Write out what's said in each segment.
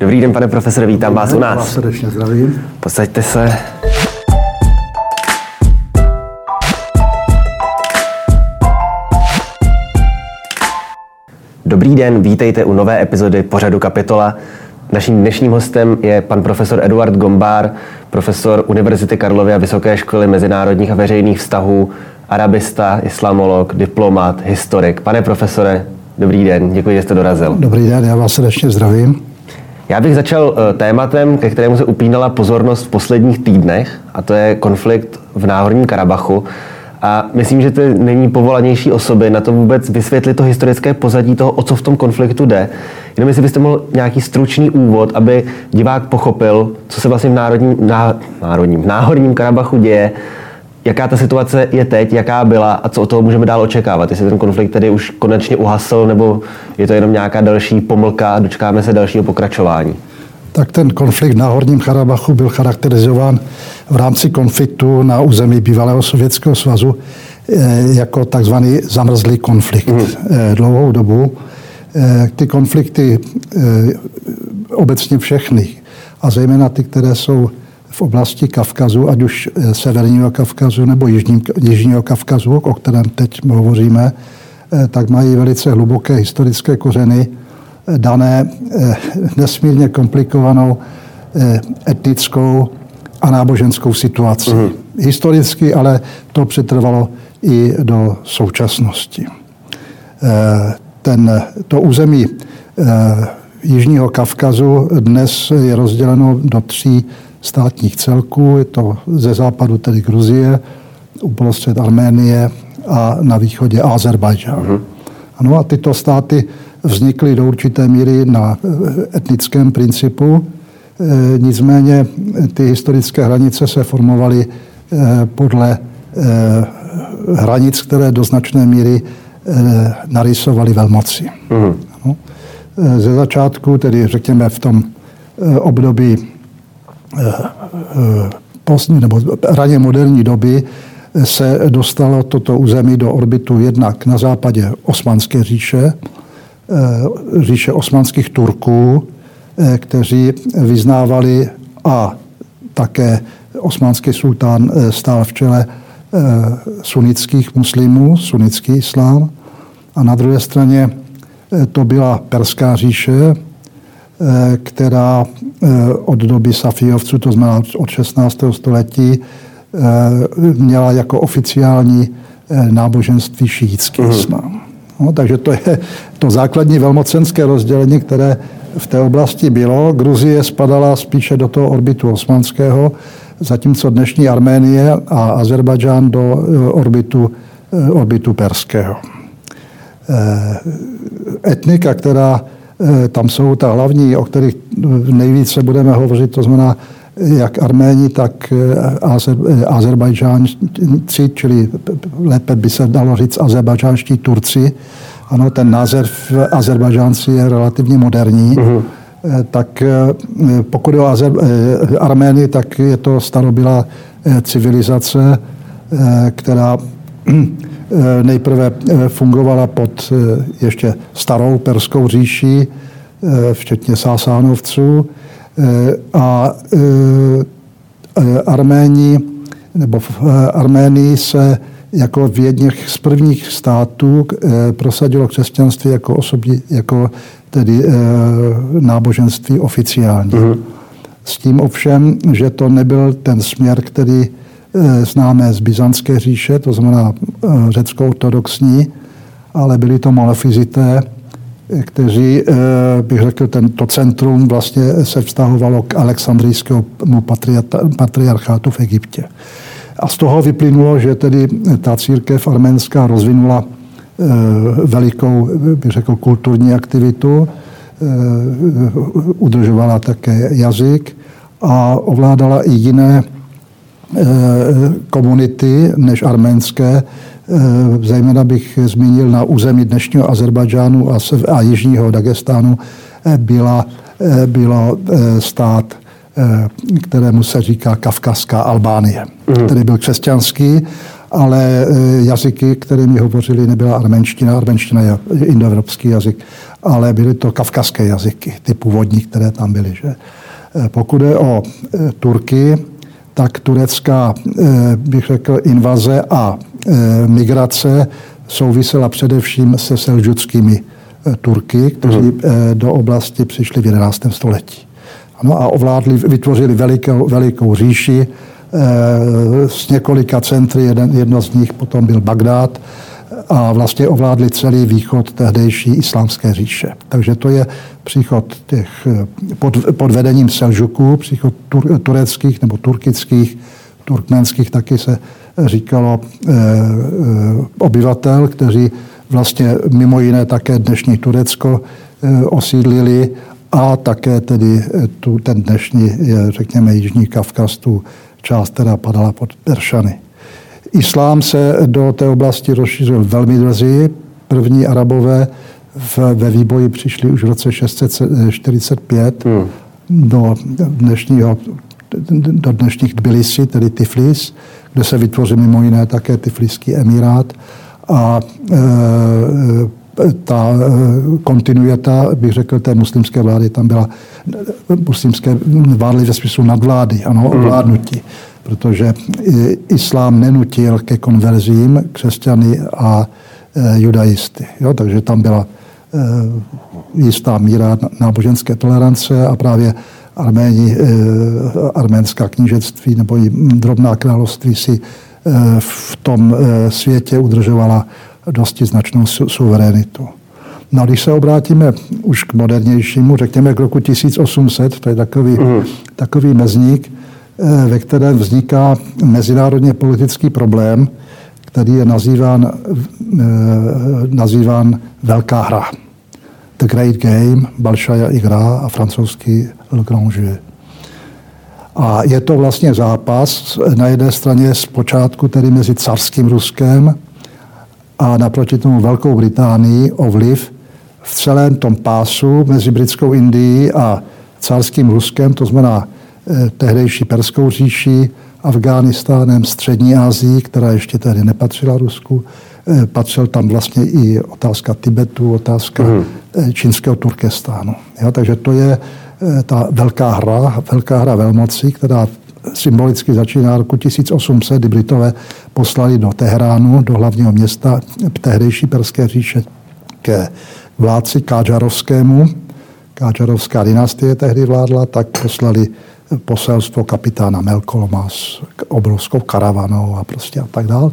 Dobrý den, pane profesore, vítám vás u nás. Vás srdečně zdravím. Posaďte se. Dobrý den, vítejte u nové epizody pořadu Kapitola. Naším dnešním hostem je pan profesor Eduard Gombár, profesor Univerzity Karlovy a Vysoké školy mezinárodních a veřejných vztahů, arabista, islamolog, diplomat, historik. Pane profesore, dobrý den, děkuji, že jste dorazil. Dobrý den, já vás srdečně zdravím. Já bych začal eh, tématem, ke kterému se upínala pozornost v posledních týdnech, a to je konflikt v Náhorním Karabachu. A myslím, že to není povolanější osoby na to vůbec vysvětlit to historické pozadí toho, o co v tom konfliktu jde. Jenom jestli byste mohl nějaký stručný úvod, aby divák pochopil, co se vlastně v národním, ná, národním, v náhorním Karabachu děje, jaká ta situace je teď, jaká byla a co od toho můžeme dál očekávat. Jestli ten konflikt tedy už konečně uhasl, nebo je to jenom nějaká další pomlka a dočkáme se dalšího pokračování. Tak ten konflikt na Horním Karabachu byl charakterizován v rámci konfliktu na území bývalého Sovětského svazu eh, jako takzvaný zamrzlý konflikt mm. dlouhou dobu. Eh, ty konflikty obecně všechny, a zejména ty, které jsou v oblasti Kavkazu, ať už severního Kavkazu nebo jižní, jižního Kavkazu, o kterém teď hovoříme, tak mají velice hluboké historické kořeny dané eh, nesmírně komplikovanou eh, etnickou a náboženskou situací. Mm. Historicky, ale to přetrvalo i do současnosti. Eh, ten, to území Jižního Kavkazu dnes je rozděleno do tří státních celků. Je to ze západu tedy Gruzie, uprostřed Arménie a na východě Azerbajdžán. Mm. Ano, a tyto státy vznikly do určité míry na eh, etnickém principu. Eh, nicméně ty historické hranice se formovaly eh, podle hranic, které do značné míry narysovaly velmoci. Mm. No. Ze začátku, tedy řekněme v tom období pozdní nebo raně moderní doby, se dostalo toto území do orbitu jednak na západě Osmanské říše, Eh, říše osmanských Turků, eh, kteří vyznávali a také osmanský sultán eh, stál v čele sunnických muslimů, sunnický islám. A na druhé straně to byla Perská říše, která od doby Safijovců, to znamená od 16. století, měla jako oficiální náboženství šíjický mm. islám. No, takže to je to základní velmocenské rozdělení, které v té oblasti bylo. Gruzie spadala spíše do toho orbitu osmanského, zatímco dnešní Arménie a Azerbajdžán do eh, orbitu, eh, orbitu perského. Eh, etnika, která tam jsou ta hlavní, o kterých nejvíce budeme hovořit, to znamená jak Arméni, tak Azer, Azerbajdžánci, čili lépe by se dalo říct azerbajdžánští Turci. Ano, ten název Azerbajdžánci je relativně moderní. Uh-huh. Tak pokud je o Azer, Arménii, tak je to starobylá civilizace, která nejprve fungovala pod ještě starou perskou říší, včetně Sásánovců. Eh, a eh, Arméni, nebo v eh, Arménii se jako v jedných z prvních států prosadilo křesťanství jako osobní, jako tedy náboženství oficiální. Mm-hmm. S tím ovšem, že to nebyl ten směr, který známe z Byzantské říše, to znamená řecko-ortodoxní, ale byli to malafizité, kteří, eh, bych řekl, tento centrum vlastně se vztahovalo k alexandrijskému patriarchátu v Egyptě. A z toho vyplynulo, že tedy ta církev arménská rozvinula eh, velikou, bych řekl, kulturní aktivitu, eh, udržovala také jazyk a ovládala i jiné komunity než arménské, Eh, zejména bych zmínil na území dnešního Azerbajdžánu a, a jižního Dagestánu eh, byla, eh, bylo stát, kterému se říká Kavkazská Albánie, mm. který byl křesťanský, ale jazyky, kterými hovořili, nebyla arménština. Arménština je indoevropský jazyk ale byly to kavkazské jazyky, ty původní, které tam byly. Že? Pokud je o Turky, tak turecká, bych řekl, invaze a migrace souvisela především se selžudskými Turky, kteří hmm. do oblasti přišli v 11. století. Ano, a ovládli, vytvořili velikou, velikou říši s několika centry, jeden, jedno z nich potom byl Bagdád, a vlastně ovládli celý východ tehdejší islámské říše. Takže to je příchod těch pod, pod vedením Selžuků, příchod tur, tureckých nebo turkických, turkmenských taky se říkalo e, e, obyvatel, kteří vlastně mimo jiné také dnešní Turecko e, osídlili a také tedy tu, ten dnešní, řekněme, Jižní Kavkaz, tu část, která padala pod Peršany. Islám se do té oblasti rozšířil velmi drzí. První arabové v, ve výboji přišli už v roce 645 hmm. do dnešního do dnešních Tbilisi, tedy Tiflis, kde se vytvořil mimo jiné také Tifliský emirát. A e, ta e, kontinuita, bych řekl, té muslimské vlády tam byla, muslimské vlády ve smyslu nadvlády, ano, hmm. ovládnutí. Hmm protože islám nenutil ke konverzím křesťany a e, judaisty. Jo, takže tam byla e, jistá míra náboženské tolerance a právě Arméni, e, arménská knížectví nebo i drobná království si v tom světě udržovala dosti značnou suverenitu. No a když se obrátíme už k modernějšímu, řekněme k roku 1800, to je takový, mm. takový mezník, ve kterém vzniká mezinárodně politický problém, který je nazýván, eh, nazýván Velká hra. The Great Game, Balšaja Igra a francouzský Le Grand Jeu. A je to vlastně zápas na jedné straně zpočátku tedy mezi carským Ruskem a naproti tomu Velkou Británií o vliv v celém tom pásu mezi britskou Indií a carským Ruskem, to znamená Eh, tehdejší Perskou říši, Afghánistánem, Střední Asii, která ještě tehdy nepatřila Rusku. Eh, patřil tam vlastně i otázka Tibetu, otázka mm. čínského Turkestánu. Jo, takže to je ta velká hra, velká hra velmocí, která symbolicky začíná roku 1800, kdy Britové poslali do Teheránu, do hlavního města tehdejší Perské říše ke vládci Káčarovskému. Káčarovská dynastie tehdy vládla, tak poslali poselstvo kapitána Melkolma s obrovskou karavanou a prostě a tak dál.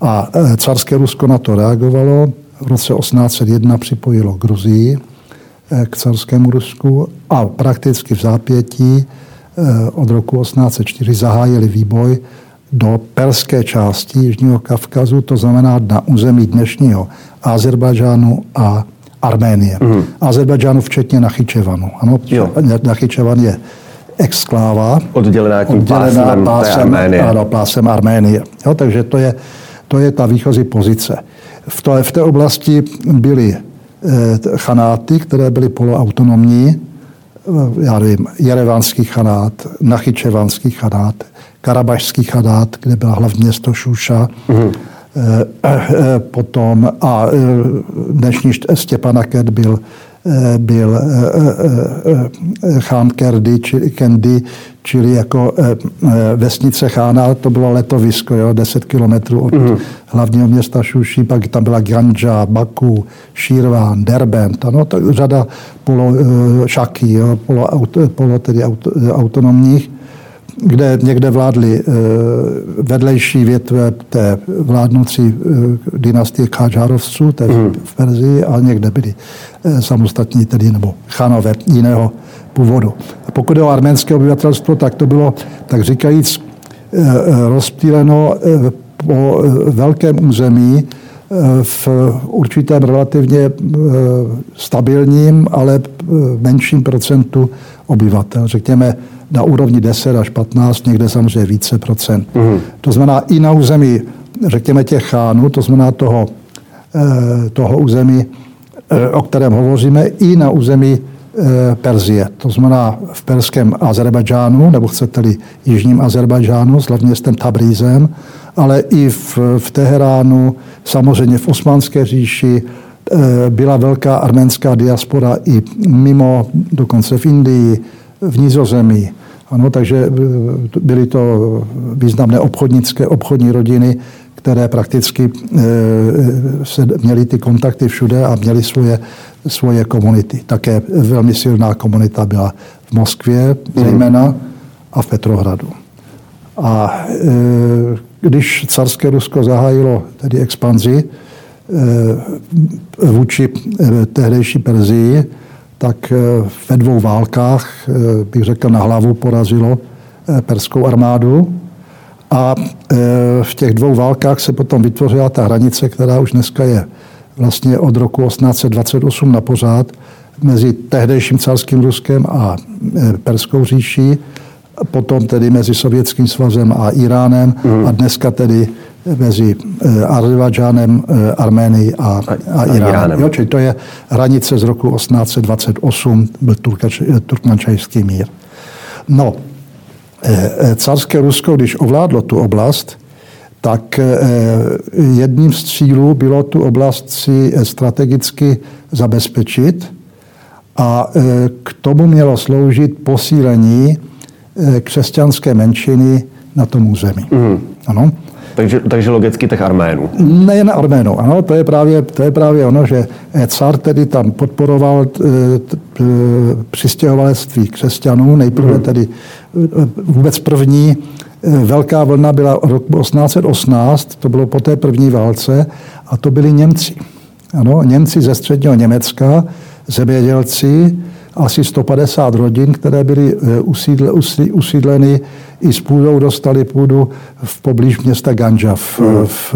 A e, carské Rusko na to reagovalo. V roce 1801 připojilo Gruzii e, k carskému Rusku a prakticky v zápětí e, od roku 1804 zahájili výboj do perské části Jižního Kavkazu, to znamená na území dnešního Azerbajdžánu a Arménie. Mm. Azerbajdžánu včetně Nachyčevanu. Ano, Nachyčevan je exkláva. Oddělená tím oddělená pásem, pásem Arménie. Ano, pásem Arménie. Jo, takže to je, to je ta výchozí pozice. V, to, v té oblasti byly e, chanáty, které byly poloautonomní, eh, já nevím, Jerevánský chanát, Nachyčevanský chanát, Karabašský chanát, kde byla hlavní město Šuša, mm-hmm. e, e, potom a dnešní Stěpanaket byl byl eh, eh, chán Kerdy, čili Kendi, čili jako vesnice chána, to bylo letovisko, jo, 10 kilometrů od mm. hlavního města Šuší, pak tam byla Ganja, Baku, Šírván, Derbent, ano, tak řada polo, šaky, jo, polo, polo tedy auto, autonomních kde někde vládly eh, vedlejší větve té vládnoucí eh, dynastie Kádžárovců, té mm. v Perzii, a někde byly eh, samostatní tedy, nebo chanové jiného původu. A pokud je o arménské obyvatelstvo, tak to bylo, tak říkajíc, rozptýleno po velkém území, v určitém relativně stabilním, ale menším procentu obyvatel. Řekněme na úrovni 10 až 15, někde samozřejmě více procent. Mm. To znamená i na území, řekněme, těch chánů, to znamená toho, eh, toho území, eh, o kterém hovoříme, i na území eh, Perzie. To znamená v perském Azerbajdžánu, nebo chcete-li jižním Azerbajdžánu s hlavním městem Tabrízem, ale i v, v Teheránu, samozřejmě v Osmanské říši, byla velká arménská diaspora i mimo, dokonce v Indii, v Nizozemí. Ano, takže byly to významné obchodnické, obchodní rodiny, které prakticky se měly ty kontakty všude a měly svoje, svoje komunity. Také velmi silná komunita byla v Moskvě zejména a v Petrohradu. A když carské Rusko zahájilo tedy expanzi vůči tehdejší Perzii, tak ve dvou válkách, bych řekl, na hlavu porazilo perskou armádu. A v těch dvou válkách se potom vytvořila ta hranice, která už dneska je vlastně od roku 1828 na pořád mezi tehdejším carským Ruskem a Perskou říší potom tedy mezi Sovětským svazem a Iránem mm. a dneska tedy mezi eh, Azerbajdžánem, eh, Arménií a, a, Iránem. Jo, čili to je hranice z roku 1828, byl eh, turkmančajský mír. No, carské Rusko, když ovládlo tu oblast, tak jedním z cílů bylo tu oblast si strategicky zabezpečit a k tomu mělo sloužit posílení křesťanské menšiny na tom území. Mm. Ano. Takže, takže logicky těch Arménů. Nejen Arménů, ano, to je právě, to je právě ono, že car tedy tam podporoval eh, přistěhovalectví křesťanů, nejprve mm. tedy eh, vůbec první velká vlna byla rok 1818, to bylo po té první válce, a to byli Němci. Ano, Němci ze středního Německa, zemědělci, asi 150 rodin, které byly eh, usídleny i s půdou, dostali půdu v poblíž města Ganja v, hmm. v,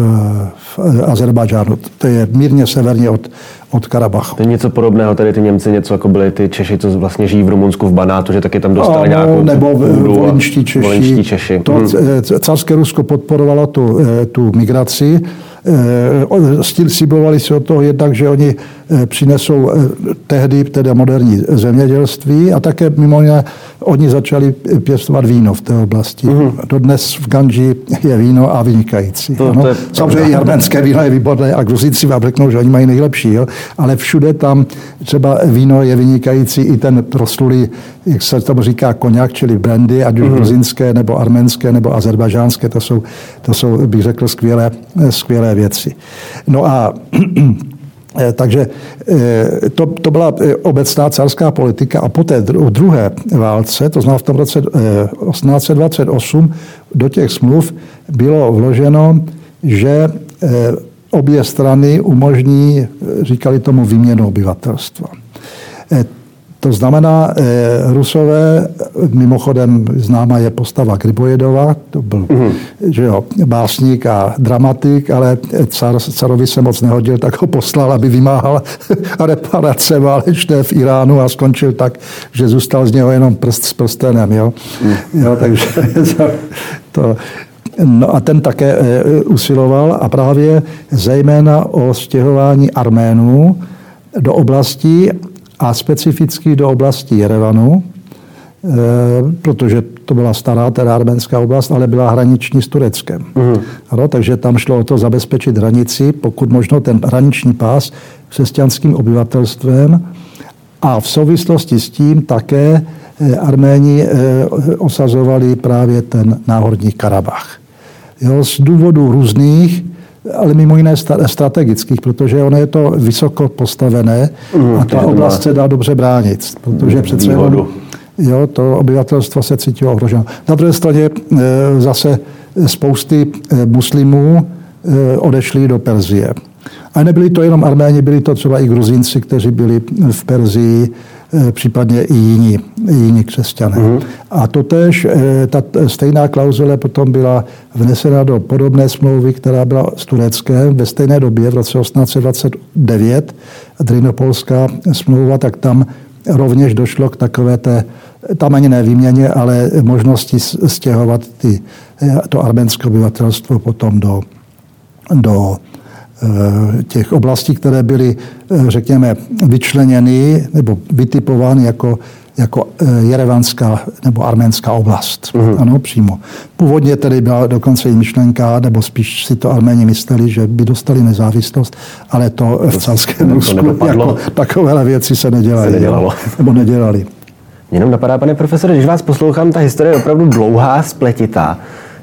v Azerbajdžánu. To je mírně severně od, od Karabachu. To je něco podobného, tady ty Němci, něco jako byli ty Češi, co vlastně žijí v Rumunsku v Banátu, že taky tam dostali ano, nějakou Nebo volinští Češi. volinští Češi. To, hmm. Carské Rusko podporovalo tu, eh, tu migraci Eh, slibovali si od toho jednak, že oni eh, přinesou eh, tehdy teda moderní zemědělství a také mimo jiné oni začali pěstovat víno v té oblasti. Mm-hmm. Dodnes v Ganži je víno a vynikající. To, ano. to je Samozřejmě i arménské víno je výborné a Gruzinci vám řeknou, že oni mají nejlepší, jo? ale všude tam třeba víno je vynikající i ten proslulý, jak se tomu říká, koněk, čili brandy, ať už mm-hmm. gruzinské, nebo arménské, nebo azerbajdžánské, to jsou, to jsou, bych řekl, skvělé, skvělé věci. No a eh, takže eh, to, to byla eh, obecná carská politika a po té druhé válce, to znamená v tom roce 1828, do těch smluv bylo vloženo, že obě strany umožní, říkali tomu, výměnu obyvatelstva. To znamená, eh, Rusové, mimochodem známá je postava Gribojedova, to byl mm-hmm. že jo, básník a dramatik, ale car, carovi se moc nehodil, tak ho poslal, aby vymáhal reparace válečné v Iránu a skončil tak, že zůstal z něho jenom prst s prstenem. Jo? Mm. Jo, takže to, No a ten také eh, usiloval a právě zejména o stěhování Arménů do oblastí, a specificky do oblasti Jerevanu, eh, protože to byla stará teda arménská oblast, ale byla hraniční s Tureckem. Mm. Ano, takže tam šlo o to zabezpečit hranici, pokud možno ten hraniční pás křesťanským obyvatelstvem a v souvislosti s tím také eh, Arméni eh, osazovali právě ten náhorní Karabach. Jo, z důvodů různých ale mimo jiné strategických, protože ono je to vysoko postavené mm, a ta oblast se dá dobře bránit, protože mm, přece jenom, jo, to obyvatelstvo se cítí ohroženo. Na druhé straně e, zase spousty e, muslimů e, odešli do Perzie. A nebyli to jenom Arméni, byli to třeba i Gruzinci, kteří byli v Perzii, Eh, případně i jiní, jiní křesťané. Mm-hmm. A totež, eh, ta stejná klauzule potom byla vnesena do podobné smlouvy, která byla s Tureckem ve stejné době, v roce 1829, Drinopolská smlouva, tak tam rovněž došlo k takové té, tam ani ne výměně, ale možnosti stěhovat ty, eh, to arménské obyvatelstvo potom do, do Eh, těch oblastí, které byly, eh, řekněme, vyčleněny nebo vytipovány jako, jako jerevanská nebo arménská oblast. Mm-hmm. Ano, přímo. Původně tedy byla dokonce i myšlenka, nebo spíš si to Arméni mysleli, že by dostali nezávislost, ale to v carském Rusku jako takovéhle věci se nedělaly. Se nedělalo. Nebo nedělali. Jenom napadá, pane profesore, když vás poslouchám, ta historie je opravdu dlouhá, spletitá.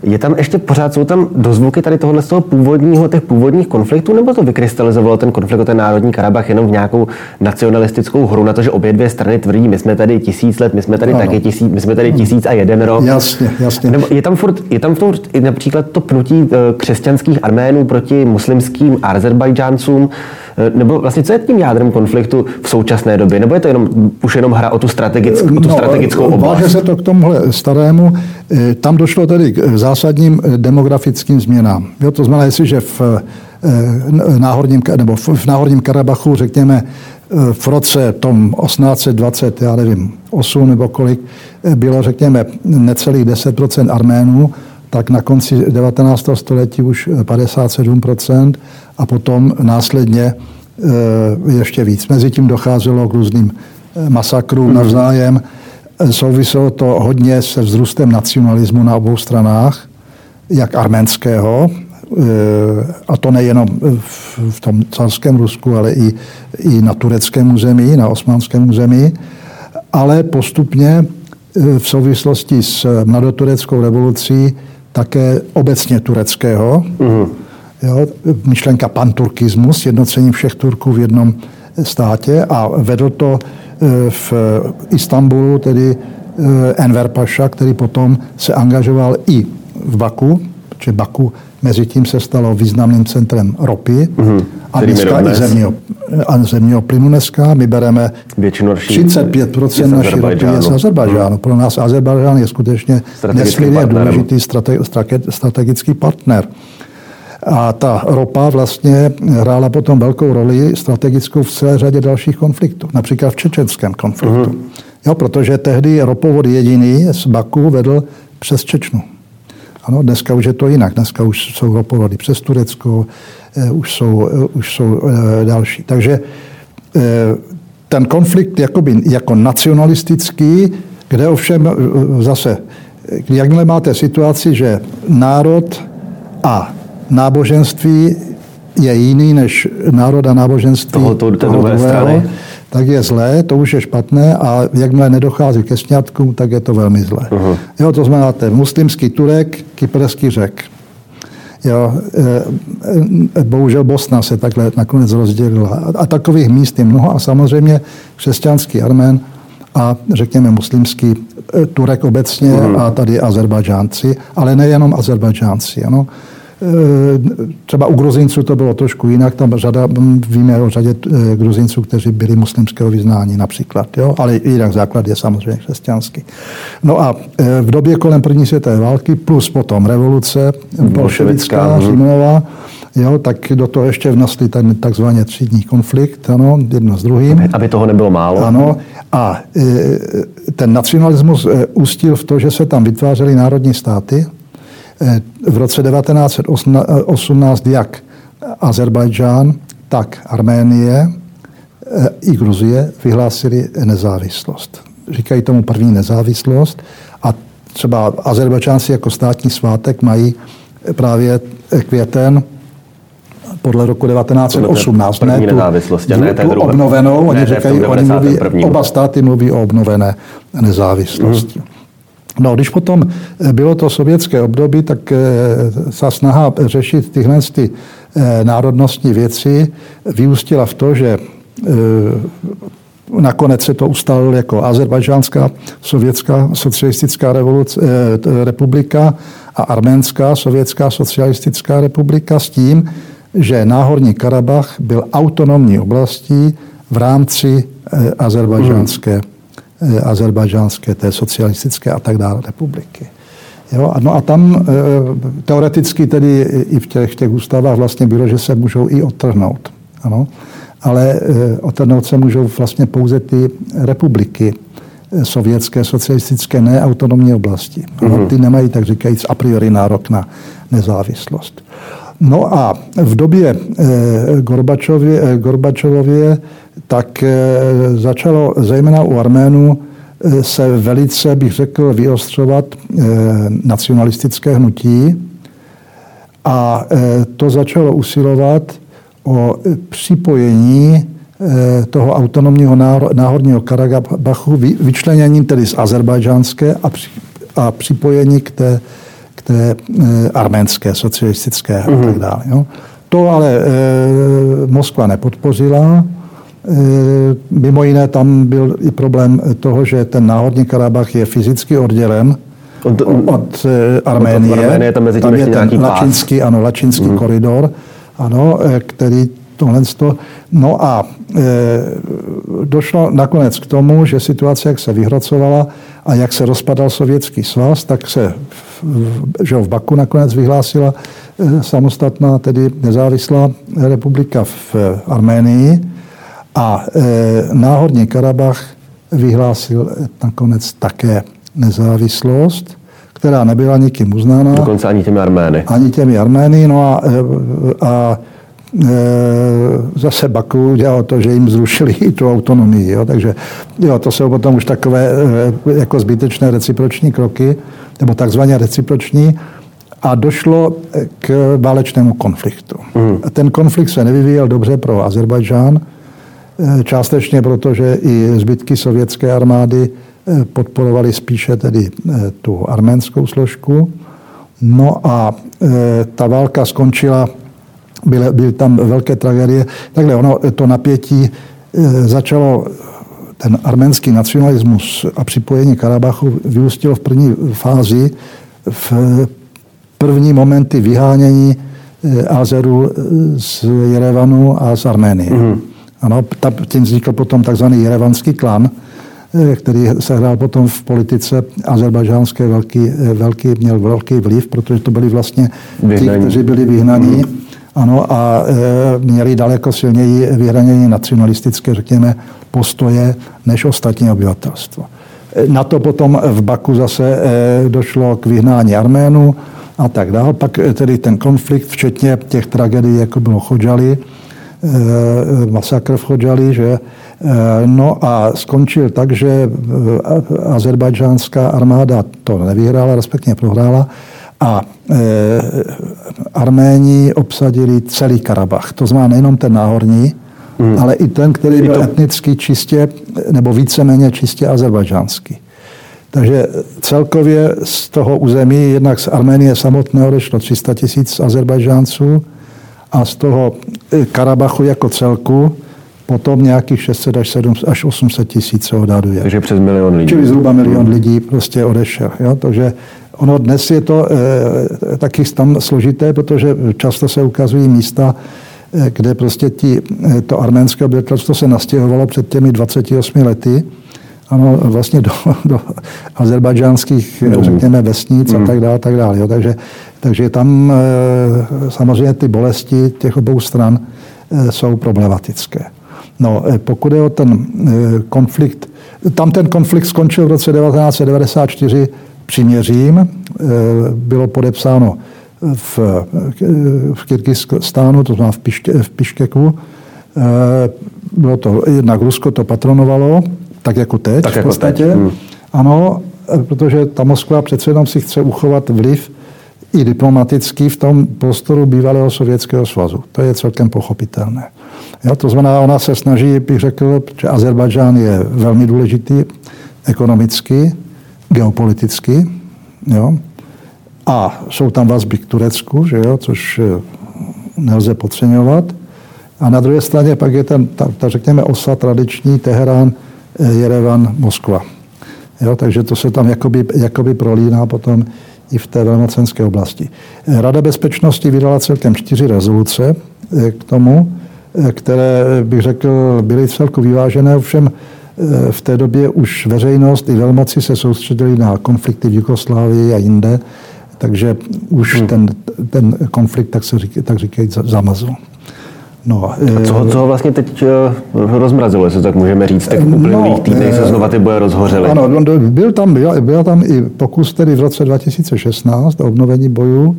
Je tam ještě pořád, jsou tam dozvuky tady tohohle z toho původního, těch původních konfliktů, nebo to vykrystalizovalo ten konflikt o ten národní Karabach jenom v nějakou nacionalistickou hru na to, že obě dvě strany tvrdí, my jsme tady tisíc let, my jsme tady ano. taky tisíc, my jsme tady tisíc a jeden rok. Jasně, jasně. Nebo je tam furt, je tam furt například to pnutí eh, křesťanských Arménů proti muslimským Azerbajdžáncům, nebo vlastně co je tím jádrem konfliktu v současné době? Nebo je to jenom, už jenom hra o tu, strategickou, o tu no, strategickou oblast? Váže se to k tomuhle starému. Eh, tam došlo tedy k zásadním eh, demografickým změnám. Jo, to znamená, jestliže v eh, náhorním, nebo v náhorním Karabachu, řekněme, eh, v roce tom 1820, já nevím, 8 nebo kolik, bylo, řekněme, necelých 10 Arménů, tak na konci 19. století už 57 a potom následně ještě víc. Mezitím docházelo k různým masakrům navzájem. Souviselo to hodně se vzrůstem nacionalismu na obou stranách jak arménského, eh, a to nejenom v tom carském Rusku, ale i, i na tureckém území, na osmanském území, ale postupně eh, v souvislosti s mladotureckou revolucí také obecně tureckého. Mm-hmm. Jo, myšlenka panturkismus, jednocení všech Turků v jednom státě a vedl to eh, v Istanbulu, tedy Enver Paša, který potom se angažoval i v Baku, protože Baku mezi tím se stalo významným centrem ropy mm-hmm. a dneska i zemního, a zemního plynu dneska. My bereme Většinu 35% naší ropy je z Azerbajdžánu. Mm. Pro nás Azerbajdžán je skutečně nesmírně důležitý strategický partner. A ta ropa vlastně hrála potom velkou roli strategickou v celé řadě dalších konfliktů, například v čečenském konfliktu. Mm-hmm. Jo, protože tehdy ropovod jediný z Baku vedl přes Čečnu. Ano, dneska už je to jinak. Dneska už jsou ropovody přes Turecko, eh, už jsou, eh, už jsou eh, další. Takže ten konflikt jakoby, jako nacionalistický, kde ovšem zase, jakmile máte situaci, že národ a náboženství je jiný než národ a náboženství toho, to, toho druhého, strany tak je zlé, to už je špatné a jakmile nedochází ke sňatkům, tak je to velmi zlé. Uh-huh. Jo, to znamená ten muslimský Turek, kyperský řek. Jo, e, e, bohužel Bosna se takhle nakonec rozdělila. A takových míst je mnoho a samozřejmě křesťanský Armén a řekněme muslimský e, Turek obecně uh-huh. a tady Azerbajdžánci, ale nejenom Azerbajdžánci. Ano. Eh, třeba u Gruzinců to bylo trošku jinak, tam řada, víme o řadě eh, Gruzinců, kteří byli muslimského vyznání například, jo? ale jinak základ je samozřejmě křesťanský. No a eh, v době kolem první světové války plus potom revoluce bolševická, Římová, Jo, tak do toho ještě vnesli ten takzvaně třídní konflikt, ano, jedno s druhým. Aby, aby toho nebylo málo. Ano, a e, ten nacionalismus e, ústil v to, že se tam vytvářely národní státy, v roce 1918 jak Azerbajdžán, tak Arménie eh, i Gruzie vyhlásili nezávislost. Říkají tomu první nezávislost a třeba Azerbajdžánci jako státní svátek mají právě květen podle roku 1918. První ne tu, nezávislosti, ne tu obnovenou, ne, oni říkají, oni mluví, oba státy mluví o obnovené nezávislosti. Mm. No, když potom eh, bylo to sovětské období, tak eh, ta snaha řešit tyhle ty eh, národnostní věci vyústila v to, že nakonec se to ustalilo jako Azerbajdžánská sovětská socialistická revoluce, republika a Arménská sovětská socialistická republika s tím, že Náhorní Karabach byl autonomní oblastí v rámci azerbajdžánské hmm azerbajdžánské, té socialistické a tak dále republiky. Jo, no a tam eh, teoreticky tedy i v těch, v těch ústavách vlastně bylo, že se můžou i odtrhnout. Ano? Ale eh, odtrhnout se můžou vlastně pouze ty republiky sovětské, socialistické, ne autonomní oblasti. Ano? Mhm. Ty nemají, tak říkajíc, a priori nárok na nezávislost. No a v době Gorbačově, Gorbačově tak eh, začalo zejména u Arménů se velice, bych řekl, vyostřovat nacionalistické hnutí. A to začalo usilovat o připojení toho autonomního náhorního Karabachu, vyčleněním tedy z azerbajdžánské a, a připojení k té, té arménské, socialistické a tak mhm. dále. Jo. To ale e, Moskva nepodpořila. E, mimo jiné tam byl i problém toho, že ten náhodní Karabach je fyzicky oddělen od, od Arménie. Od Arménie tam, mezi tím tam je ten lačinský, ano, lačinský mm. koridor, ano, který tohle. No a e, došlo nakonec k tomu, že situace, jak se vyhrocovala a jak se rozpadal sovětský svaz, tak se že v Baku nakonec vyhlásila e, samostatná, tedy nezávislá republika v Arménii a e, náhodně Karabach vyhlásil nakonec také nezávislost, která nebyla nikým uznána. Dokonce ani těmi Armény. Ani těmi Armény. No a, a Eh, zase Baku udělalo to, že jim zrušili i tu autonomii. Jo? Takže jo, to jsou potom už takové eh, jako zbytečné reciproční kroky, nebo takzvaně reciproční. A došlo k válečnému konfliktu. Mm. Ten konflikt se nevyvíjel dobře pro Azerbajdžán, eh, částečně proto, že i zbytky sovětské armády podporovaly spíše tedy tu arménskou složku. No a ta válka skončila byly, byly tam velké tragédie. Takhle ono, to napětí e, začalo ten arménský nacionalismus a připojení Karabachu vyústilo v první fázi v první momenty vyhánění e, Azeru z Jerevanu a z Arménie. Mm-hmm. Ano, tím vznikl potom takzvaný jerevanský klan, který se hrál potom v politice azerbajdžánské velký, velký, měl velký vliv, protože to byli vlastně ti, kteří byli vyhnaní. Mm ano, a e, měli daleko silněji vyhranění nacionalistické, řekněme, postoje než ostatní obyvatelstvo. E, na to potom v Baku zase e, došlo k vyhnání Arménů a tak dále. Pak tedy ten konflikt, včetně těch tragédií, jako bylo Chodžali, masakr v Chodžali, že No a skončil tak, že azerbajdžánská armáda to nevyhrála, respektive prohrála a e, Arméni obsadili celý Karabach. To znamená nejenom ten náhorní, hmm. ale i ten, který byl to... etnicky čistě, nebo víceméně čistě azerbajdžánský. Takže celkově z toho území, jednak z Arménie samotného odešlo 300 tisíc Azerbajdžánců a z toho e, Karabachu jako celku potom nějakých 600 až, 7, až 800 tisíc se odhaduje. Takže přes milion lidí. Čili zhruba milion lidí prostě odešel. Jo? Takže Ono dnes je to e, taky tam složité, protože často se ukazují místa, e, kde prostě ti, e, to arménské obyvatelstvo se nastěhovalo před těmi 28 lety, ano, vlastně do, do azerbajdžánských, mm. řekněme, vesnic mm. a tak dále, tak dále. Jo. Takže, takže tam e, samozřejmě ty bolesti těch obou stran e, jsou problematické. No, pokud je o ten konflikt, tam ten konflikt skončil v roce 1994 příměřím. Eh, bylo podepsáno v, v Kyrgyzstánu, to znamená v, Piške, v Piškeku. Eh, bylo to, jednak Rusko to patronovalo, tak jako teď tak v jako podstatě. Teď. Hmm. Ano, eh, protože ta Moskva přece jenom si chce uchovat vliv i diplomatický v tom prostoru bývalého Sovětského svazu. To je celkem pochopitelné. Jo, to znamená, ona se snaží, bych řekl, že Azerbajdžán je velmi důležitý ekonomicky, geopoliticky. Jo? A jsou tam vazby k Turecku, že jo? což eh, nelze podceňovat. A na druhé straně pak je ten, ta, ta řekněme, osa tradiční Teherán, eh, Jerevan, Moskva. Jo, takže to se tam jakoby, jakoby prolíná potom i v té velmocenské oblasti. Rada bezpečnosti vydala celkem čtyři rezoluce eh, k tomu, které, bych řekl, byly celku vyvážené, ovšem Eh, v té době už veřejnost i velmoci se soustředili na konflikty v Jugoslávii a jinde, takže už hmm. ten, ten konflikt, tak se tak říkají, zamazl. No, a co, ho, eh, co ho vlastně teď eh, rozmrazilo, jestli tak můžeme říct, těch uplynulých no, týdnech se znova ty boje rozhořely? Ano, byl tam, byl, byl tam i pokus tedy v roce 2016 o obnovení bojů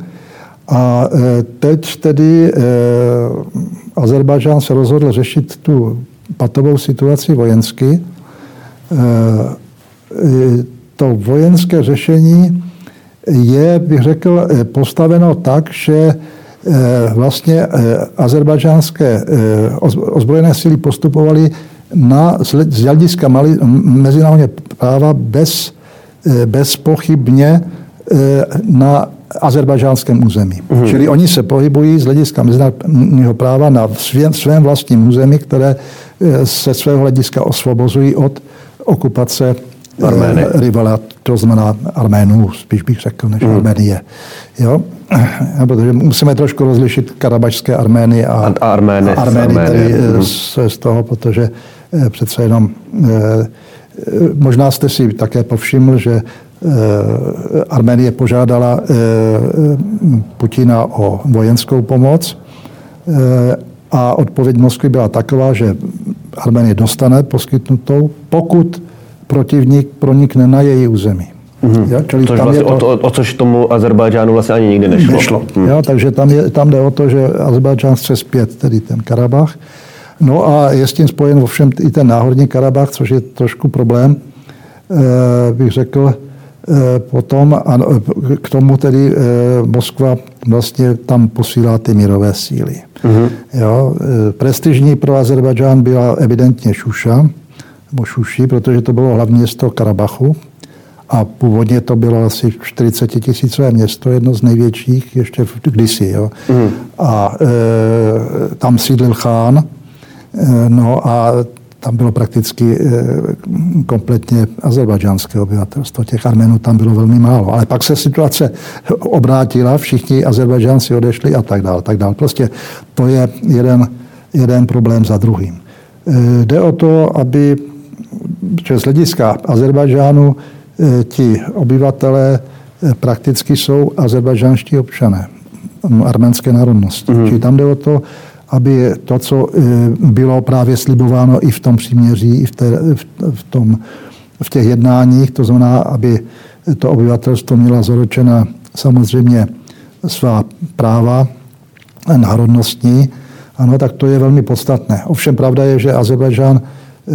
a teď tedy Azerbajdžán se rozhodl řešit tu patovou situaci vojensky. Eh, to vojenské řešení je, bych řekl, postaveno tak, že vlastně azerbajdžánské ozbrojené síly postupovaly na, z hlediska mezinárodního práva bez, bezpochybně na azerbajdžánském území. Mm. Čili oni se pohybují z hlediska mezinárodního práva na svém, svém vlastním území, které eh, se svého hlediska osvobozují od okupace eh, Armény. rivala, to znamená Arménů, spíš bych řekl, než mm. Arménie. Jo? Protože musíme trošku rozlišit karabačské Armény a, a Armény, a Armény tady mm. z, z toho, protože přece jenom možná jste si také povšiml, že Eh, Arménie požádala eh, Putina o vojenskou pomoc eh, a odpověď Moskvy byla taková, že Arménie dostane poskytnutou, pokud protivník pronikne na její území. Mm-hmm. Čili což tam vlastně je to, o, to, o což tomu Azerbajdžánu vlastně ani nikdy nešlo. nešlo. Mm. Ja, takže tam, je, tam jde o to, že Azerbajdžán chce zpět tedy ten Karabach. No a je s tím spojen ovšem i ten náhorní Karabach, což je trošku problém, e, bych řekl, Eh, potom a k tomu tedy eh, Moskva vlastně tam posílá ty mírové síly. Mm-hmm. Jo, eh, prestižní pro Azerbajdžán byla evidentně Šuša, nebo Šuši, protože to bylo hlavní město Karabachu. A původně to bylo asi 40 tisícové město, jedno z největších ještě v, kdysi. Jo. Mm. A e, tam sídlil chán, no a tam bylo prakticky eh, kompletně azerbajdžánské obyvatelstvo. Těch Arménů tam bylo velmi málo. Ale pak se situace obrátila, všichni Azerbajdžánci odešli a tak dále. Tak dále. Prostě to je jeden, jeden problém za druhým. Eh, jde o to, aby z hlediska Azerbajdžánu eh, ti obyvatelé prakticky jsou azerbajdžánští občané arménské národnosti. Mm. Čili tam jde o to, aby to, co eh, bylo právě slibováno i v tom příměří, i v, té, v, tom, v těch jednáních, to znamená, aby to obyvatelstvo mělo zaručena samozřejmě svá práva národnostní, ano, tak to je velmi podstatné. Ovšem pravda je, že Azerbajdžán eh,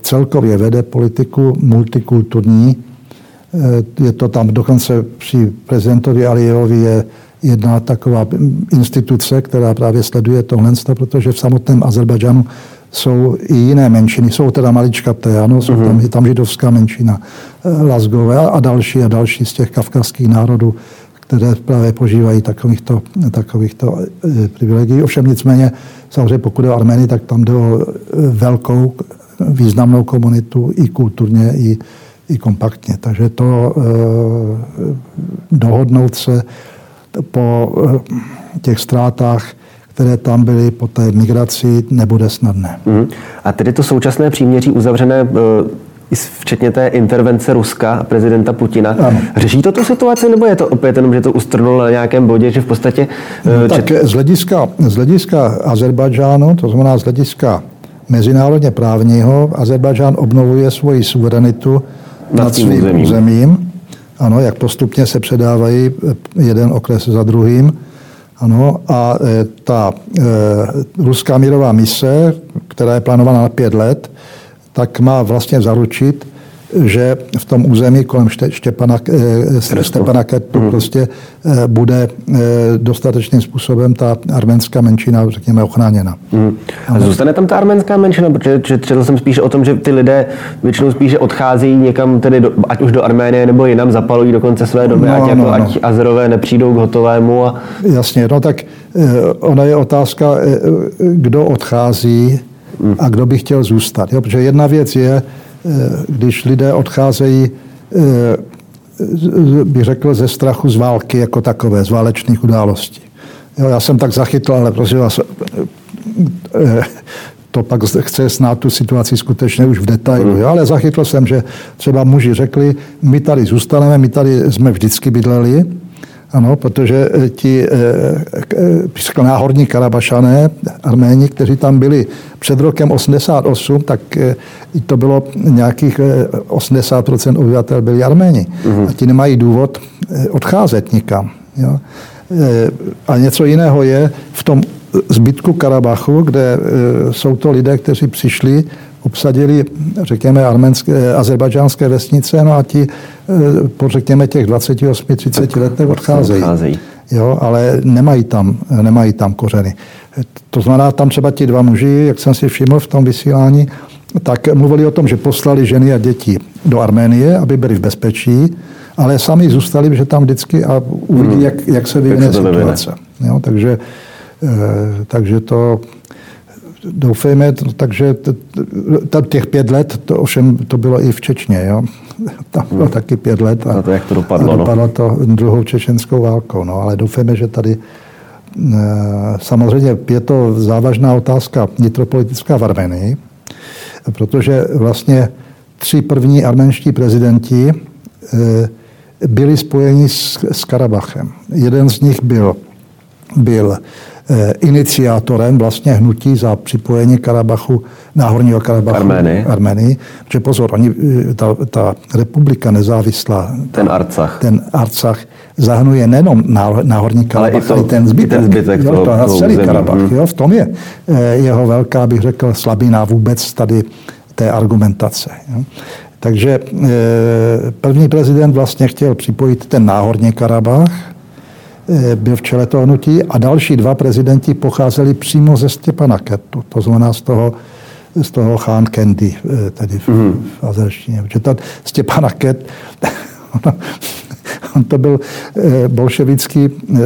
celkově vede politiku multikulturní. Eh, je to tam dokonce při prezidentovi Alijevovi je jedna taková instituce, která právě sleduje tohle, protože v samotném Azerbajdžánu jsou i jiné menšiny. Jsou teda maličkaté, ano, jsou tam, je tam židovská menšina, eh, Lazgové a další a další z těch kavkazských národů, které právě požívají takovýchto, takovýchto eh, privilegií. Ovšem nicméně, samozřejmě pokud je o Armenii, tak tam jde o eh, velkou, významnou komunitu i kulturně, i, i kompaktně. Takže to eh, dohodnout se po eh, těch ztrátách, které tam byly po té migraci, nebude snadné. Mm. A tedy to současné příměří uzavřené eh, včetně té intervence Ruska a prezidenta Putina. Ano. Řeší to tu situaci, nebo je to opět jenom, že to ustrnulo na nějakém bodě, že v podstatě... No, tak čet... z hlediska, z hlediska Azerbajdžánu, to znamená z hlediska mezinárodně právního, Azerbajdžán obnovuje svoji suverenitu nad, nad svým územím. územím ano, jak postupně se předávají eh, jeden okres za druhým. Ano, a eh, ta e, ruská mírová mise, která je plánovaná na pět let, tak má vlastně zaručit, že v tom území kolem Štěpana, eh, Štěpana Kertu mm. prostě eh, bude eh, dostatečným způsobem ta arménská menšina, řekněme, ochráněna. Mm. A zůstane tam ta arménská menšina, protože četl jsem spíš o tom, že ty lidé většinou spíše odcházejí někam, tedy do, ať už do Arménie nebo jinam, zapalují dokonce své domy, no, ať, jako, no, no. ať Azerové nepřijdou k hotovému. A... Jasně, no tak ona je otázka, kdo odchází a kdo by chtěl zůstat. Jo? Protože jedna věc je, když lidé odcházejí, eh, bych řekl, ze strachu z války jako takové, z válečných událostí. Jo, já jsem tak zachytl, ale prosím vás, eh, to pak chce snát tu situaci skutečně už v detailu. Jo? Ale zachytl jsem, že třeba muži řekli, my tady zůstaneme, my tady jsme vždycky bydleli, ano, protože eh, ti eh, eh, náhorní karabašané, arméni, kteří tam byli před rokem 88, tak to bylo nějakých 80% obyvatel byli arméni. Mm-hmm. A ti nemají důvod odcházet nikam. Jo. A něco jiného je v tom zbytku Karabachu, kde jsou to lidé, kteří přišli obsadili, řekněme, arménské, azerbajdžánské vesnice, no a ti po, řekněme, těch 28-30 letech odcházejí. odcházejí. Jo, ale nemají tam, nemají tam kořeny. To znamená, tam třeba ti dva muži, jak jsem si všiml v tom vysílání, tak mluvili o tom, že poslali ženy a děti do Arménie, aby byli v bezpečí, ale sami zůstali, že tam vždycky a uvidí, hmm. jak, jak se vyvine situace. Jo, takže, eh, takže to doufejme, takže těch pět let, to ovšem to bylo i v Čečně, jo. Tam bylo hmm. taky pět let a, a to jak to dopadlo, a dopadlo no? to druhou čečenskou válkou. No, ale doufejme, že tady eh, samozřejmě je to závažná otázka nitropolitická v Armenii, protože vlastně tři první arménští prezidenti eh, byli spojeni s, s Karabachem. Jeden z nich byl, byl iniciátorem vlastně hnutí za připojení Karabachu, Náhorního Karabachu Arménii. Arménii. Protože pozor, oni, eh, ta, ta republika nezávislá, ten Arcach, ten Arcach zahrnuje nejenom Náhorní Karabach, ale i ten zbytek. ten zbytek jo, toho, to celý Karabach. Hmm. Jo, v tom je jeho velká, bych řekl, slabina vůbec tady té argumentace. Jo. Takže eh, první prezident vlastně chtěl připojit ten náhorní Karabach, eh, byl v čele toho hnutí a další dva prezidenti pocházeli přímo ze Stěpana Ketu, to znamená z toho, z toho Khan Kendi, eh, tedy v, mm. v azerštině. Protože ta Stěpana Ket, On to byl eh, bolševický eh,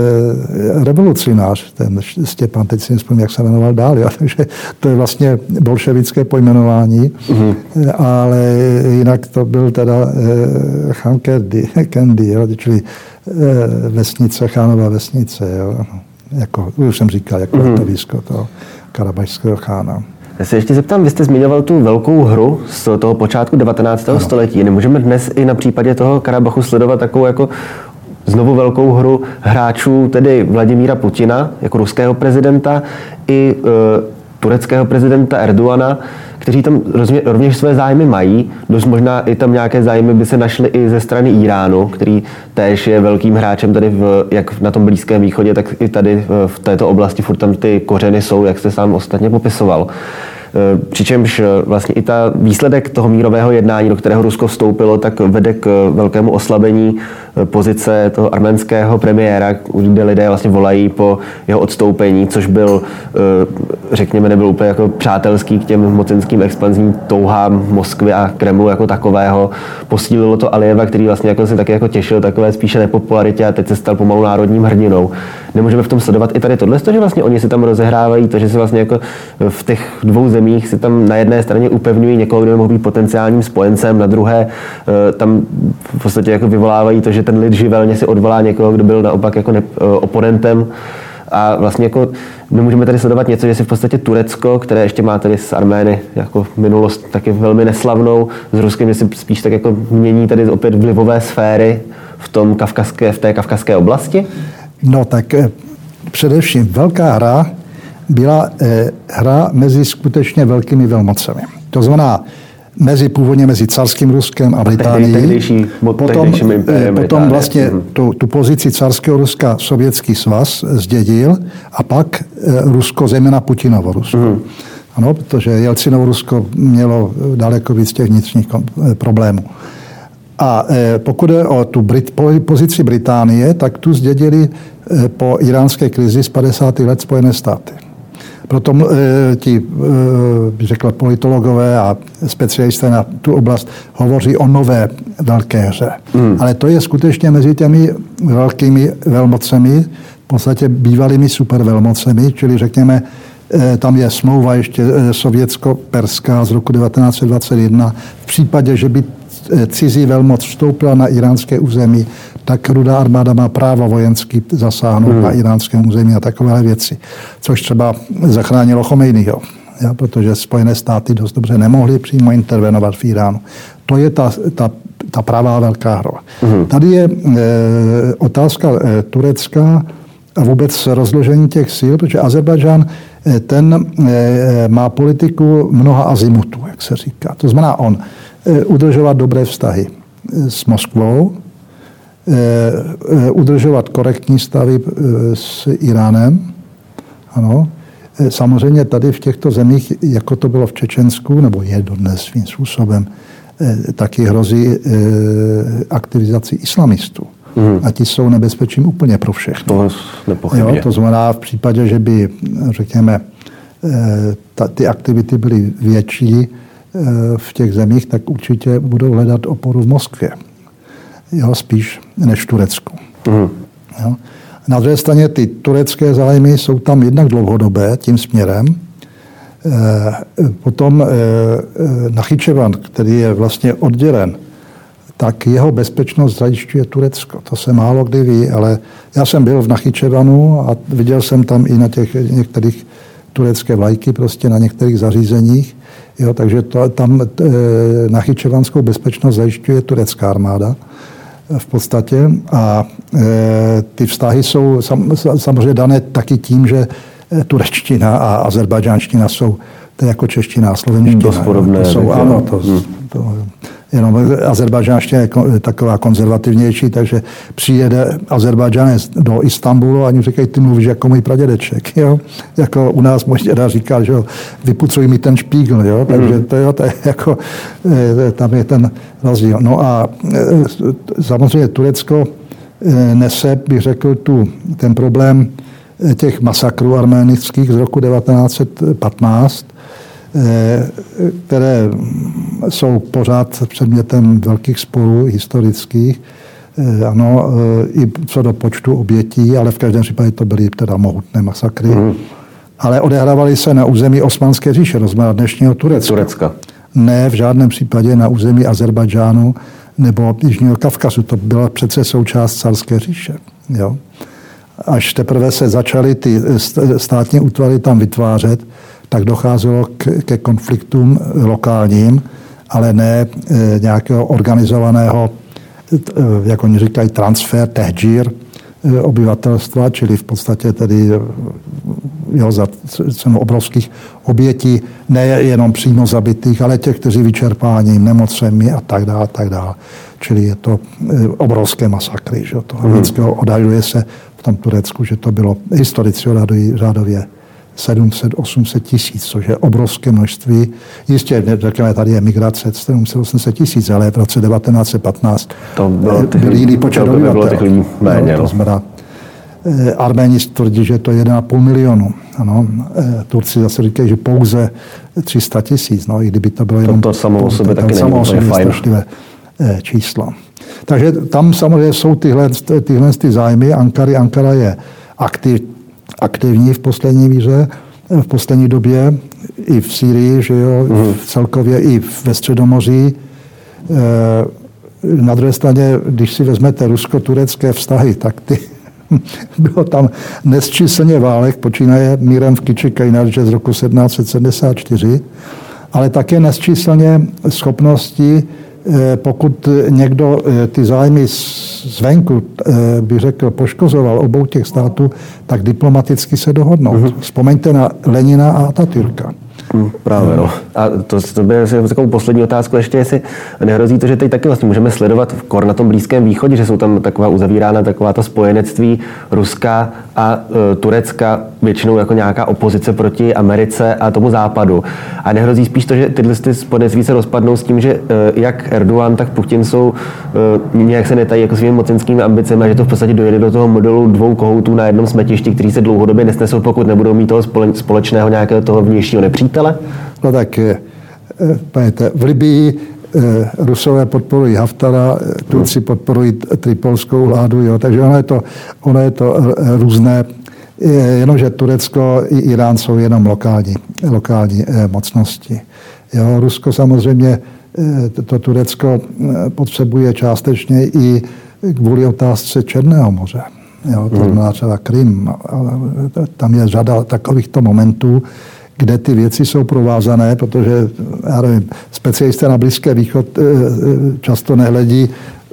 revolucionář, ten Stěpan, teď si nespomínám, jak se jmenoval dál, jo? takže to je vlastně bolševické pojmenování, mm-hmm. ale jinak to byl teda Khan Kendi, Kendi jo? čili vesnice, Chánova vesnice, jo? jako, už jsem říkal, jako mm-hmm. to výzko toho karabajského chána. Já se ještě zeptám, vy jste zmiňoval tu velkou hru z toho počátku 19. Ano. století. Nemůžeme dnes i na případě toho Karabachu sledovat takovou jako znovu velkou hru hráčů, tedy Vladimíra Putina jako ruského prezidenta i e, tureckého prezidenta Erdoana, kteří tam rovněž své zájmy mají. Dost možná i tam nějaké zájmy by se našly i ze strany Iránu, který též je velkým hráčem tady v, jak na tom Blízkém východě, tak i tady v této oblasti furt tam ty kořeny jsou, jak jste sám ostatně popisoval. Eh, přičemž eh, vlastně i ta výsledek toho mírového jednání, do kterého Rusko vstoupilo, tak vede k velkému oslabení pozice toho arménského premiéra, kde lidé vlastně volají po jeho odstoupení, což byl, řekněme, nebyl úplně jako přátelský k těm mocenským expanzním touhám Moskvy a Kremlu jako takového. Posílilo to Alijeva, který vlastně jako se taky jako těšil takové spíše nepopularitě a teď se stal pomalu národním hrdinou. Nemůžeme v tom sledovat i tady tohle, že vlastně oni si tam rozehrávají to, že se vlastně jako v těch dvou zemích si tam na jedné straně upevňují někoho, kdo by mohl být potenciálním spojencem, na druhé eh, tam v podstatě jako vyvolávají to, že ten lid živelně si odvolá někoho, kdo byl naopak jako ne, eh, oponentem. A vlastně jako my můžeme tady sledovat něco, že si v podstatě Turecko, které ještě má tady z Armény jako minulost taky velmi neslavnou, s Ruskem, si spíš tak jako mění tady opět vlivové sféry v, tom kavkazské, v té kavkazské oblasti? No tak eh, především velká hra byla eh, hra mezi skutečně velkými velmocemi. To znamená, mezi původně mezi carským Ruskem a Británií. Tehdejší, potom, eh, potom vlastně mhm. tu, tu pozici carského Ruska Sovětský svaz zdědil a pak eh, Rusko, zejména Putinovo Rusko. Mm. Ano, protože Jelcinovo Rusko mělo daleko víc těch vnitřních problémů. A pokud je o tu Brit, pozici Británie, tak tu zdědili po iránské krizi z 50. let Spojené státy. Proto e, ti, e, řekla, politologové a specialisté na tu oblast hovoří o nové velké hře. Hmm. Ale to je skutečně mezi těmi velkými velmocemi, v podstatě bývalými supervelmocemi, čili řekněme, e, tam je smlouva ještě sovětsko-perská z roku 1921. V případě, že by cizí velmoc vstoupila na iránské území, tak rudá armáda má právo vojenský zasáhnout hmm. na iránském území a takové věci. Což třeba zachránilo Chomejnyho, ja, protože Spojené státy dost dobře nemohly přímo intervenovat v Iránu. To je ta, ta, ta pravá velká hra. Hmm. Tady je e, otázka e, Turecka a vůbec rozložení těch sil, protože Azerbajdžán e, ten e, má politiku mnoha azimutů, jak se říká. To znamená on e, udržovat dobré vztahy s Moskvou, Eh, eh, udržovat korektní stavy eh, s Iránem, ano, Samozřejmě tady v těchto zemích, jako to bylo v Čečensku, nebo je dodnes svým způsobem, taky hrozí aktivizaci islamistů. Mm. A ti jsou nebezpečím úplně pro všechno. To jo, to znamená v případě, že by, řekněme, ta, ty aktivity byly větší v těch zemích, tak určitě budou hledat oporu v Moskvě. Jo, spíš než v Turecku. Mm. Jo. Na druhé straně ty turecké zájmy jsou tam jednak dlouhodobé tím směrem. Eh, potom eh, eh, Nachyčevan, který je vlastně oddělen, tak jeho bezpečnost zajišťuje Turecko. To se málo kdy ví, ale já jsem byl v Nachyčevanu a viděl jsem tam i na těch některých turecké vlajky, prostě na některých zařízeních. Jo, takže to, tam e, Nachyčevanskou bezpečnost zajišťuje turecká armáda v podstatě. A e, ty vztahy jsou sam, samozřejmě dané taky tím, že e, turečtina a azerbajdžánština jsou to je jako čeština a slovenština. Dost podobné. To jsou, ano, to, hmm. to, jenom azerbajdžánština je taková konzervativnější, takže přijede Azerbajdžánec do Istanbulu a oni říkají, ty mluvíš jako můj pradědeček. Jo? Jako u nás můj děda říkal, že jo, vypucuj mi ten špígl. Jo? Takže hmm. to, jo, to je jako, e, tam je ten rozdíl. No a e, samozřejmě Turecko e, nese, bych řekl, tu, ten problém těch masakrů arménických z roku 1915, které jsou pořád předmětem velkých sporů historických, ano, i co do počtu obětí, ale v každém případě to byly teda mohutné masakry. Mm. Ale odehrávaly se na území Osmanské říše, rozměr dnešního Turecka. Turecka. Ne v žádném případě na území Azerbajdžánu nebo Jižního Kavkazu. To byla přece součást carské říše. Jo? Až teprve se začaly ty státní útvary tam vytvářet, tak docházelo k, ke konfliktům lokálním, ale ne e, nějakého organizovaného, e, jak oni říkají, transfer, tehžír e, obyvatelstva, čili v podstatě tedy jo, za cenu obrovských obětí, nejenom přímo zabitých, ale těch, kteří vyčerpáním, nemocemi a tak dále, tak dále. Čili je to obrovské masakry. Že to hmm. odhaduje se v tom Turecku, že to bylo historicky řádově 700-800 tisíc, což je obrovské množství. Jistě, řekněme, tady je migrace 700-800 tisíc, ale v roce 1915 to byl, eh, byl jiný počet obyvatel. Méně, no, to znamená, eh, Arméni tvrdí, že to je 1,5 milionu. Ano. Eh, Turci zase říkají, že pouze 300 tisíc. No, i kdyby to bylo jenom... To, to samo o sobě taky není úplně fajn. číslo. Takže tam samozřejmě jsou tyhle, tyhle ty zájmy. Ankary, Ankara je aktiv, aktivní v poslední víře, v poslední době i v Sýrii, že jo, mm. celkově i ve Středomoří. Eh, na druhé straně, když si vezmete rusko-turecké vztahy, tak ty bylo tam nesčíslně válek, počínaje mírem v Kiči Kajnarže z roku 1774, ale také nesčíslně schopnosti pokud někdo eh, ty zájmy zvenku, eh, by řekl, poškozoval obou těch států, tak diplomaticky se dohodnou. Mm-hmm. Vzpomeňte na Lenina a Atatürka. Hmm, právě, no. A to, to by takovou poslední otázku ještě, jestli nehrozí to, že teď taky vlastně můžeme sledovat v kor na tom Blízkém východě, že jsou tam taková uzavírána taková ta spojenectví Ruska a e, Turecka většinou jako nějaká opozice proti Americe a tomu západu. A nehrozí spíš to, že tyhle ty spojenectví se rozpadnou s tím, že e, jak Erdogan, tak Putin jsou e, nějak se netají jako svými mocenskými ambicemi a že to v podstatě dojede do toho modelu dvou kohoutů na jednom smetišti, který se dlouhodobě nesnesou, pokud nebudou mít toho společného nějakého toho vnějšího nepřítele? No tak, pojďte, v Libii Rusové podporují Haftara, Turci podporují tripolskou vládu, jo, takže ono je to, ono je to různé jenomže Turecko i Irán jsou jenom lokální, lokální eh, mocnosti. Jo, Rusko samozřejmě eh, to Turecko eh, potřebuje částečně i kvůli otázce Černého moře. Jo, to hmm. znamená třeba Krym. Tam je řada takovýchto momentů, kde ty věci jsou provázané, protože já nevím, specialisté na Blízké východ často nehledí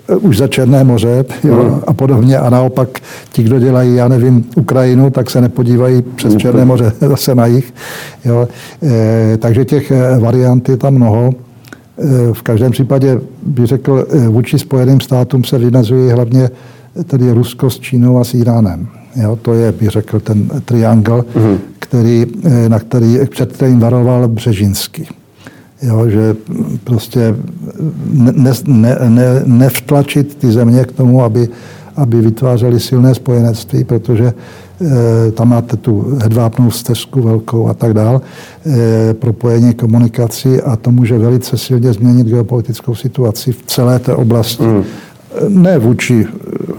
Eh, už za Černé moře jo, hmm. a podobně. A naopak ti, kdo dělají, já nevím, Ukrajinu, tak se nepodívají přes. Černé moře zase na jich. Jo. E, takže těch eh, variant je tam mnoho. E, v každém případě bych řekl, vůči Spojeným státům se vynazují hlavně tedy Rusko s Čínou a s Iránem. Jo, to je, bych řekl, ten triangl, mm-hmm. který, na který, před kterým varoval Břežinský. Jo, že prostě ne, ne, ne, nevtlačit ty země k tomu, aby, aby vytvářely silné spojenectví, protože e, tam máte tu hedvábnou stezku velkou a tak dál, e, propojení komunikaci a to může velice silně změnit geopolitickou situaci v celé té oblasti. Mm. Ne vůči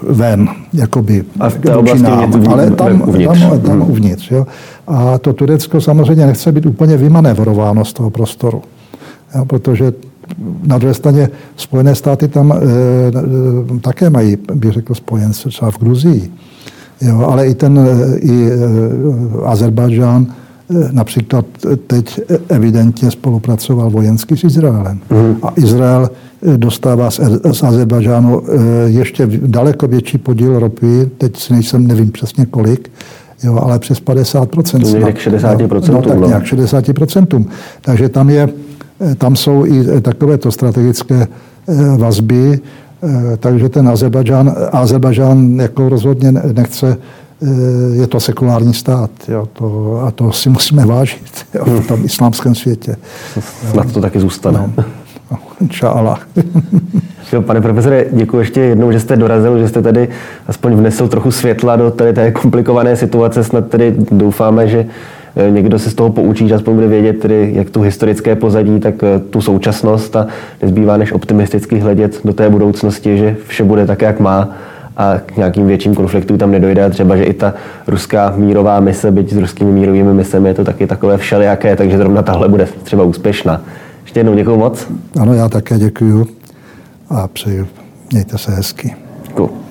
ven, jakoby a v té vůči nám, uvnitř, ale tam, uvnitř. tam, tam mm. uvnitř. Jo. A to Turecko samozřejmě nechce být úplně vymanevrováno z toho prostoru. Jo, protože na druhé straně Spojené státy tam e, e, také mají, bych řekl, spojence, třeba v Gruzii. Jo, ale i ten i e, Azerbajdžán například teď evidentně spolupracoval vojensky s Izraelem. Mm. A Izrael dostává z, z Azerbajdžánu ještě daleko větší podíl ropy, teď si nejsem, nevím přesně kolik, jo, ale přes 50%. To někde k 60%. No, no, tak nějak 60%. Takže tam je Eh, tam jsou i eh, takovéto strategické eh, vazby, takže ten Azerbajdžán, Azerbajdžán jako rozhodně nechce, je to sekulární stát jo, to, a to si musíme vážit jo, v tom islámském světě. Snad to taky zůstane. No, no, čála. Pane profesore, děkuji ještě jednou, že jste dorazil, že jste tady aspoň vnesl trochu světla do tady té komplikované situace. Snad tedy doufáme, že Eh, někdo se z toho poučí, že aspoň bude vědět, tedy, jak tu historické pozadí, tak eh, tu současnost a nezbývá než optimisticky hledět do té budoucnosti, že vše bude tak, jak má a k nějakým větším konfliktům tam nedojde. A třeba, že i ta ruská mírová mise, byť s ruskými mírovými misemi, je to taky takové všelijaké, takže zrovna tahle bude třeba úspěšná. Ještě jednou děkuji moc. Ano, já také děkuji a přeju. Mějte se hezky. Děkuji.